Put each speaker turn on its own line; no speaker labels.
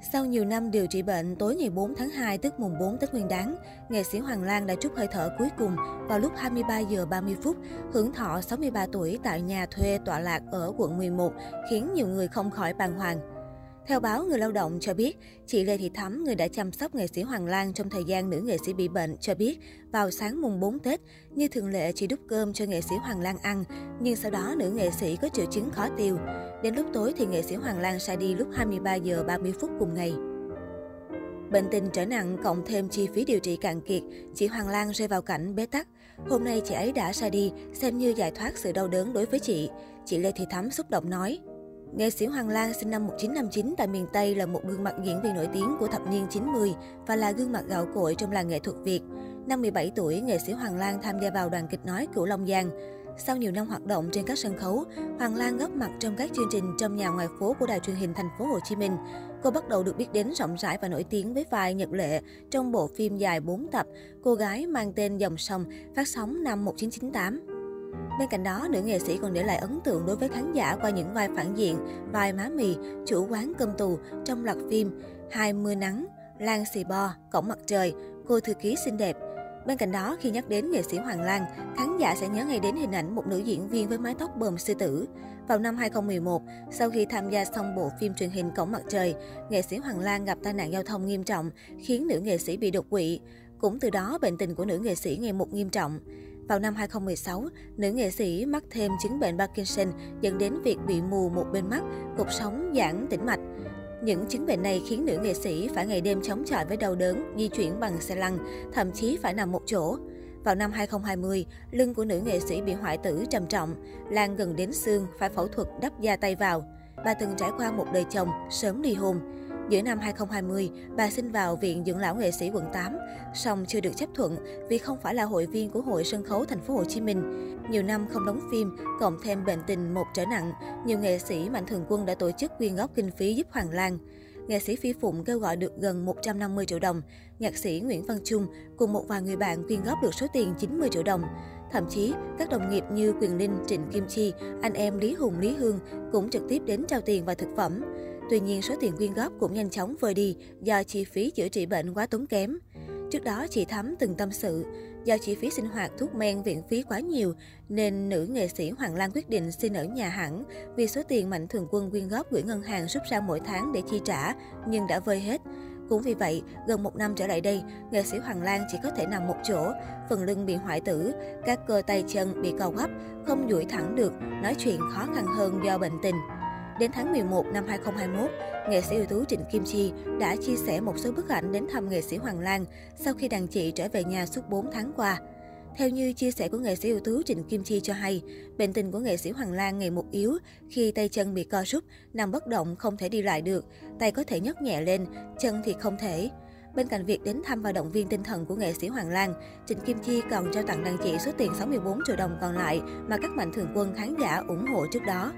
Sau nhiều năm điều trị bệnh, tối ngày 4 tháng 2 tức mùng 4 Tết Nguyên đán, nghệ sĩ Hoàng Lan đã trút hơi thở cuối cùng vào lúc 23 giờ 30 phút, hưởng thọ 63 tuổi tại nhà thuê tọa lạc ở quận 11, khiến nhiều người không khỏi bàng hoàng. Theo báo Người Lao động cho biết, chị Lê Thị Thắm, người đã chăm sóc nghệ sĩ Hoàng Lan trong thời gian nữ nghệ sĩ bị bệnh, cho biết vào sáng mùng 4 Tết, như thường lệ chị đút cơm cho nghệ sĩ Hoàng Lan ăn, nhưng sau đó nữ nghệ sĩ có triệu chứng khó tiêu. Đến lúc tối thì nghệ sĩ Hoàng Lan ra đi lúc 23 giờ 30 phút cùng ngày. Bệnh tình trở nặng cộng thêm chi phí điều trị cạn kiệt, chị Hoàng Lan rơi vào cảnh bế tắc. Hôm nay chị ấy đã ra đi, xem như giải thoát sự đau đớn đối với chị. Chị Lê Thị Thắm xúc động nói. Nghệ sĩ Hoàng Lan sinh năm 1959 tại miền Tây là một gương mặt diễn viên nổi tiếng của thập niên 90 và là gương mặt gạo cội trong làng nghệ thuật Việt. Năm 17 tuổi, nghệ sĩ Hoàng Lan tham gia vào đoàn kịch nói Cửu Long Giang. Sau nhiều năm hoạt động trên các sân khấu, Hoàng Lan góp mặt trong các chương trình trong nhà ngoài phố của đài truyền hình thành phố Hồ Chí Minh. Cô bắt đầu được biết đến rộng rãi và nổi tiếng với vai Nhật Lệ trong bộ phim dài 4 tập Cô gái mang tên Dòng sông phát sóng năm 1998. Bên cạnh đó, nữ nghệ sĩ còn để lại ấn tượng đối với khán giả qua những vai phản diện, vai má mì, chủ quán cơm tù trong loạt phim Hai mưa nắng, Lan xì bo, Cổng mặt trời, Cô thư ký xinh đẹp. Bên cạnh đó, khi nhắc đến nghệ sĩ Hoàng Lan, khán giả sẽ nhớ ngay đến hình ảnh một nữ diễn viên với mái tóc bờm sư tử. Vào năm 2011, sau khi tham gia xong bộ phim truyền hình Cổng mặt trời, nghệ sĩ Hoàng Lan gặp tai nạn giao thông nghiêm trọng, khiến nữ nghệ sĩ bị đột quỵ. Cũng từ đó, bệnh tình của nữ nghệ sĩ ngày một nghiêm trọng. Vào năm 2016, nữ nghệ sĩ mắc thêm chứng bệnh Parkinson dẫn đến việc bị mù một bên mắt, cột sống giãn tĩnh mạch. Những chứng bệnh này khiến nữ nghệ sĩ phải ngày đêm chống chọi với đau đớn, di chuyển bằng xe lăn, thậm chí phải nằm một chỗ. Vào năm 2020, lưng của nữ nghệ sĩ bị hoại tử trầm trọng, lan gần đến xương, phải phẫu thuật đắp da tay vào. Bà từng trải qua một đời chồng, sớm ly hôn. Giữa năm 2020, bà xin vào Viện Dưỡng lão nghệ sĩ quận 8, song chưa được chấp thuận vì không phải là hội viên của Hội sân khấu thành phố Hồ Chí Minh. Nhiều năm không đóng phim, cộng thêm bệnh tình một trở nặng, nhiều nghệ sĩ mạnh thường quân đã tổ chức quyên góp kinh phí giúp Hoàng Lan. Nghệ sĩ Phi Phụng kêu gọi được gần 150 triệu đồng. Nhạc sĩ Nguyễn Văn Trung cùng một vài người bạn quyên góp được số tiền 90 triệu đồng. Thậm chí, các đồng nghiệp như Quyền Linh, Trịnh Kim Chi, anh em Lý Hùng, Lý Hương cũng trực tiếp đến trao tiền và thực phẩm. Tuy nhiên, số tiền quyên góp cũng nhanh chóng vơi đi do chi phí chữa trị bệnh quá tốn kém. Trước đó, chị Thắm từng tâm sự, do chi phí sinh hoạt thuốc men viện phí quá nhiều, nên nữ nghệ sĩ Hoàng Lan quyết định xin ở nhà hẳn vì số tiền mạnh thường quân quyên góp gửi ngân hàng rút ra mỗi tháng để chi trả, nhưng đã vơi hết. Cũng vì vậy, gần một năm trở lại đây, nghệ sĩ Hoàng Lan chỉ có thể nằm một chỗ, phần lưng bị hoại tử, các cơ tay chân bị co quắp, không duỗi thẳng được, nói chuyện khó khăn hơn do bệnh tình. Đến tháng 11 năm 2021, nghệ sĩ ưu tú Trịnh Kim Chi đã chia sẻ một số bức ảnh đến thăm nghệ sĩ Hoàng Lan sau khi đàn chị trở về nhà suốt 4 tháng qua. Theo như chia sẻ của nghệ sĩ ưu tú Trịnh Kim Chi cho hay, bệnh tình của nghệ sĩ Hoàng Lan ngày một yếu khi tay chân bị co rút, nằm bất động không thể đi lại được, tay có thể nhấc nhẹ lên, chân thì không thể. Bên cạnh việc đến thăm và động viên tinh thần của nghệ sĩ Hoàng Lan, Trịnh Kim Chi còn trao tặng đàn chị số tiền 64 triệu đồng còn lại mà các mạnh thường quân khán giả ủng hộ trước đó.